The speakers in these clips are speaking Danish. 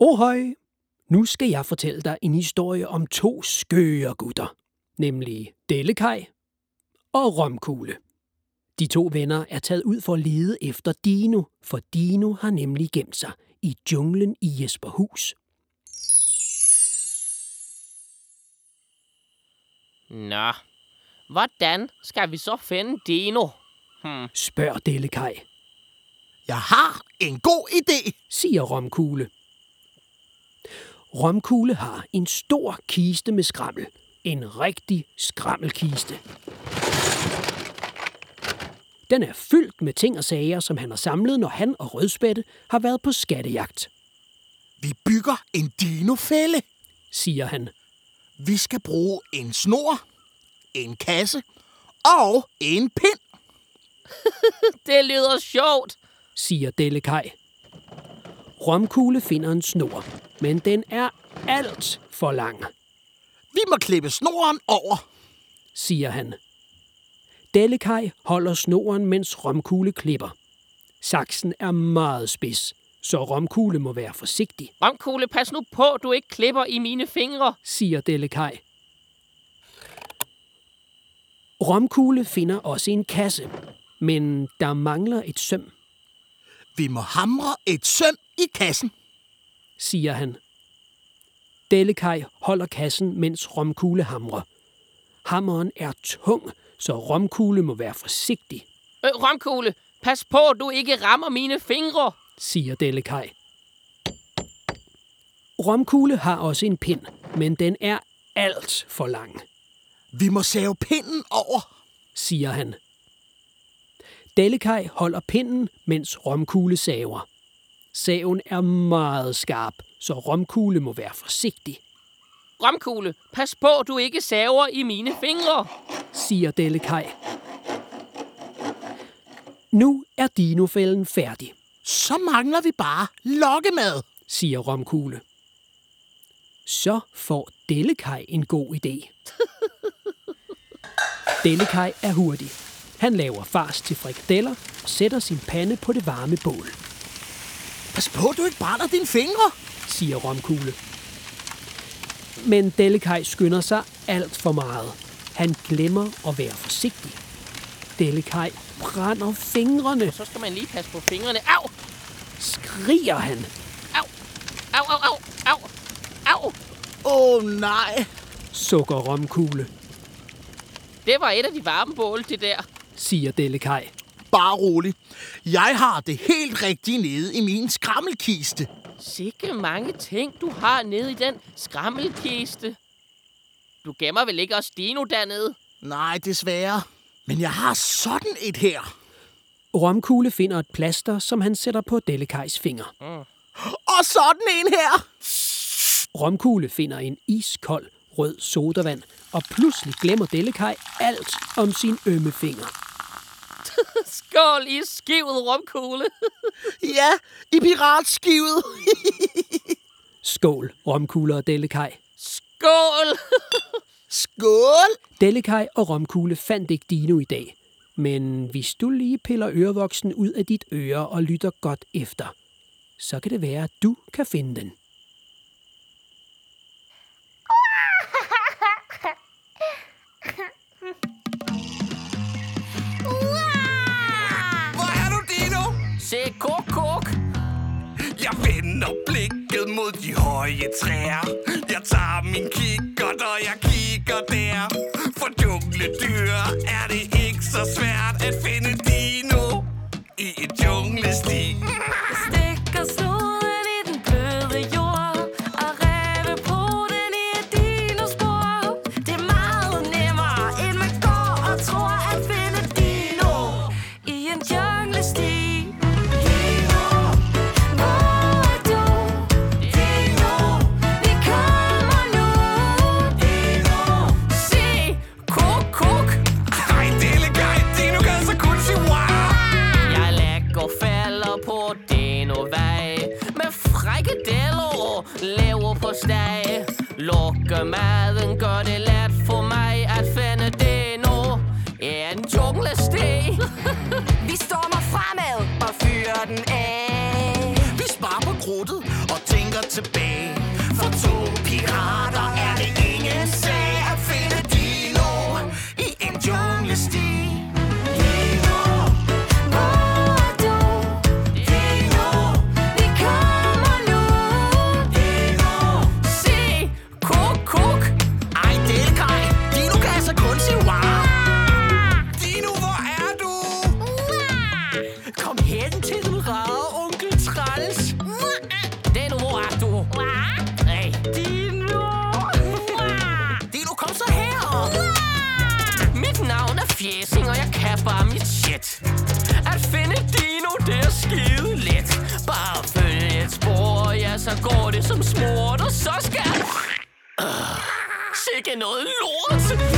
Ohøj! Nu skal jeg fortælle dig en historie om to skøre gutter, nemlig Dellekaj og Romkugle. De to venner er taget ud for at lede efter Dino, for Dino har nemlig gemt sig i junglen i Jesperhus. Nå, hvordan skal vi så finde Dino? Hmm. Spørg Dellekaj, Jeg har en god idé. siger Romkugle. Romkugle har en stor kiste med skrammel. En rigtig skrammelkiste. Den er fyldt med ting og sager, som han har samlet, når han og Rødspætte har været på skattejagt, Vi bygger en dinofælde. siger han. Vi skal bruge en snor, en kasse og en pind. Det lyder sjovt. siger Dellekaj. Romkugle finder en snor, men den er alt for lang, Vi må klippe snoren over. siger han. Dellekaj holder snoren, mens Romkugle klipper. Saksen er meget spids, så Romkugle må være forsigtig, Romkugle, pas nu på, du ikke klipper i mine fingre. siger Dellekaj. Romkugle finder også en kasse, men der mangler et søm, Vi må hamre et søm i kassen. Siger han. Dellekaj holder kassen, mens Romkugle hamrer. Hammeren er tung, så Romkugle må være forsigtig, Øh, Romkugle, pas på, du ikke rammer mine fingre. siger Dellekaj. Romkugle har også en pind, men den er alt for lang, Vi må save pinden over. siger han. Dellekaj holder pinden, mens Romkugle saver. Saven er meget skarp, så Romkugle må være forsigtig, Romkugle, pas på, du ikke saver i mine fingre. siger Dellekaj. Nu er dinofælden færdig, Så mangler vi bare lokkemad. siger Romkugle. Så får Dellekaj en god idé. Dellekaj er hurtig. Han laver fars til frikadeller og sætter sin pande på det varme bål, Pas på, du ikke brænder dine fingre. siger Romkugle. Men Dellekaj skynder sig alt for meget. Han glemmer at være forsigtig. Dellekaj brænder fingrene, Så skal man lige passe på fingrene. Au, skriger han. au, au, au, au, au, au. Åh oh, nej. Sukker Romkugle, Det var et af de varme bål, det der. siger Dellekaj. Bare rolig. Jeg har det helt rigtigt nede i min skrammelkiste. Sikke mange ting, du har nede i den skrammelkiste. Du gemmer vel ikke også Dino dernede? Nej, desværre. Men jeg har sådan et her. Romkugle finder et plaster, som han sætter på Dellekajs finger. Og sådan en her. Romkugle finder en iskold rød sodavand, og pludselig glemmer Dellekaj alt om sin ømme finger. Skål i skivet, romkugle. Ja, i piratskivet. Skål, Romkugle og Dellekaj. Skål! Skål. Dellekaj og Romkugle fandt ikke Dino i dag. Men hvis du lige piller ørevoksen ud af dit øre og lytter godt efter, så kan det være, at du kan finde den. Vender blikket mod de høje træer. Jeg tager min kikkert, og jeg kigger der. For dyr er det ikke så svært at finde de lever på maden, gør det let for mig at finde det nu. En tung så går det som smurt, og så skal... Uh, sikke noget lort!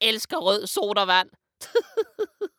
elsker rød sodavand.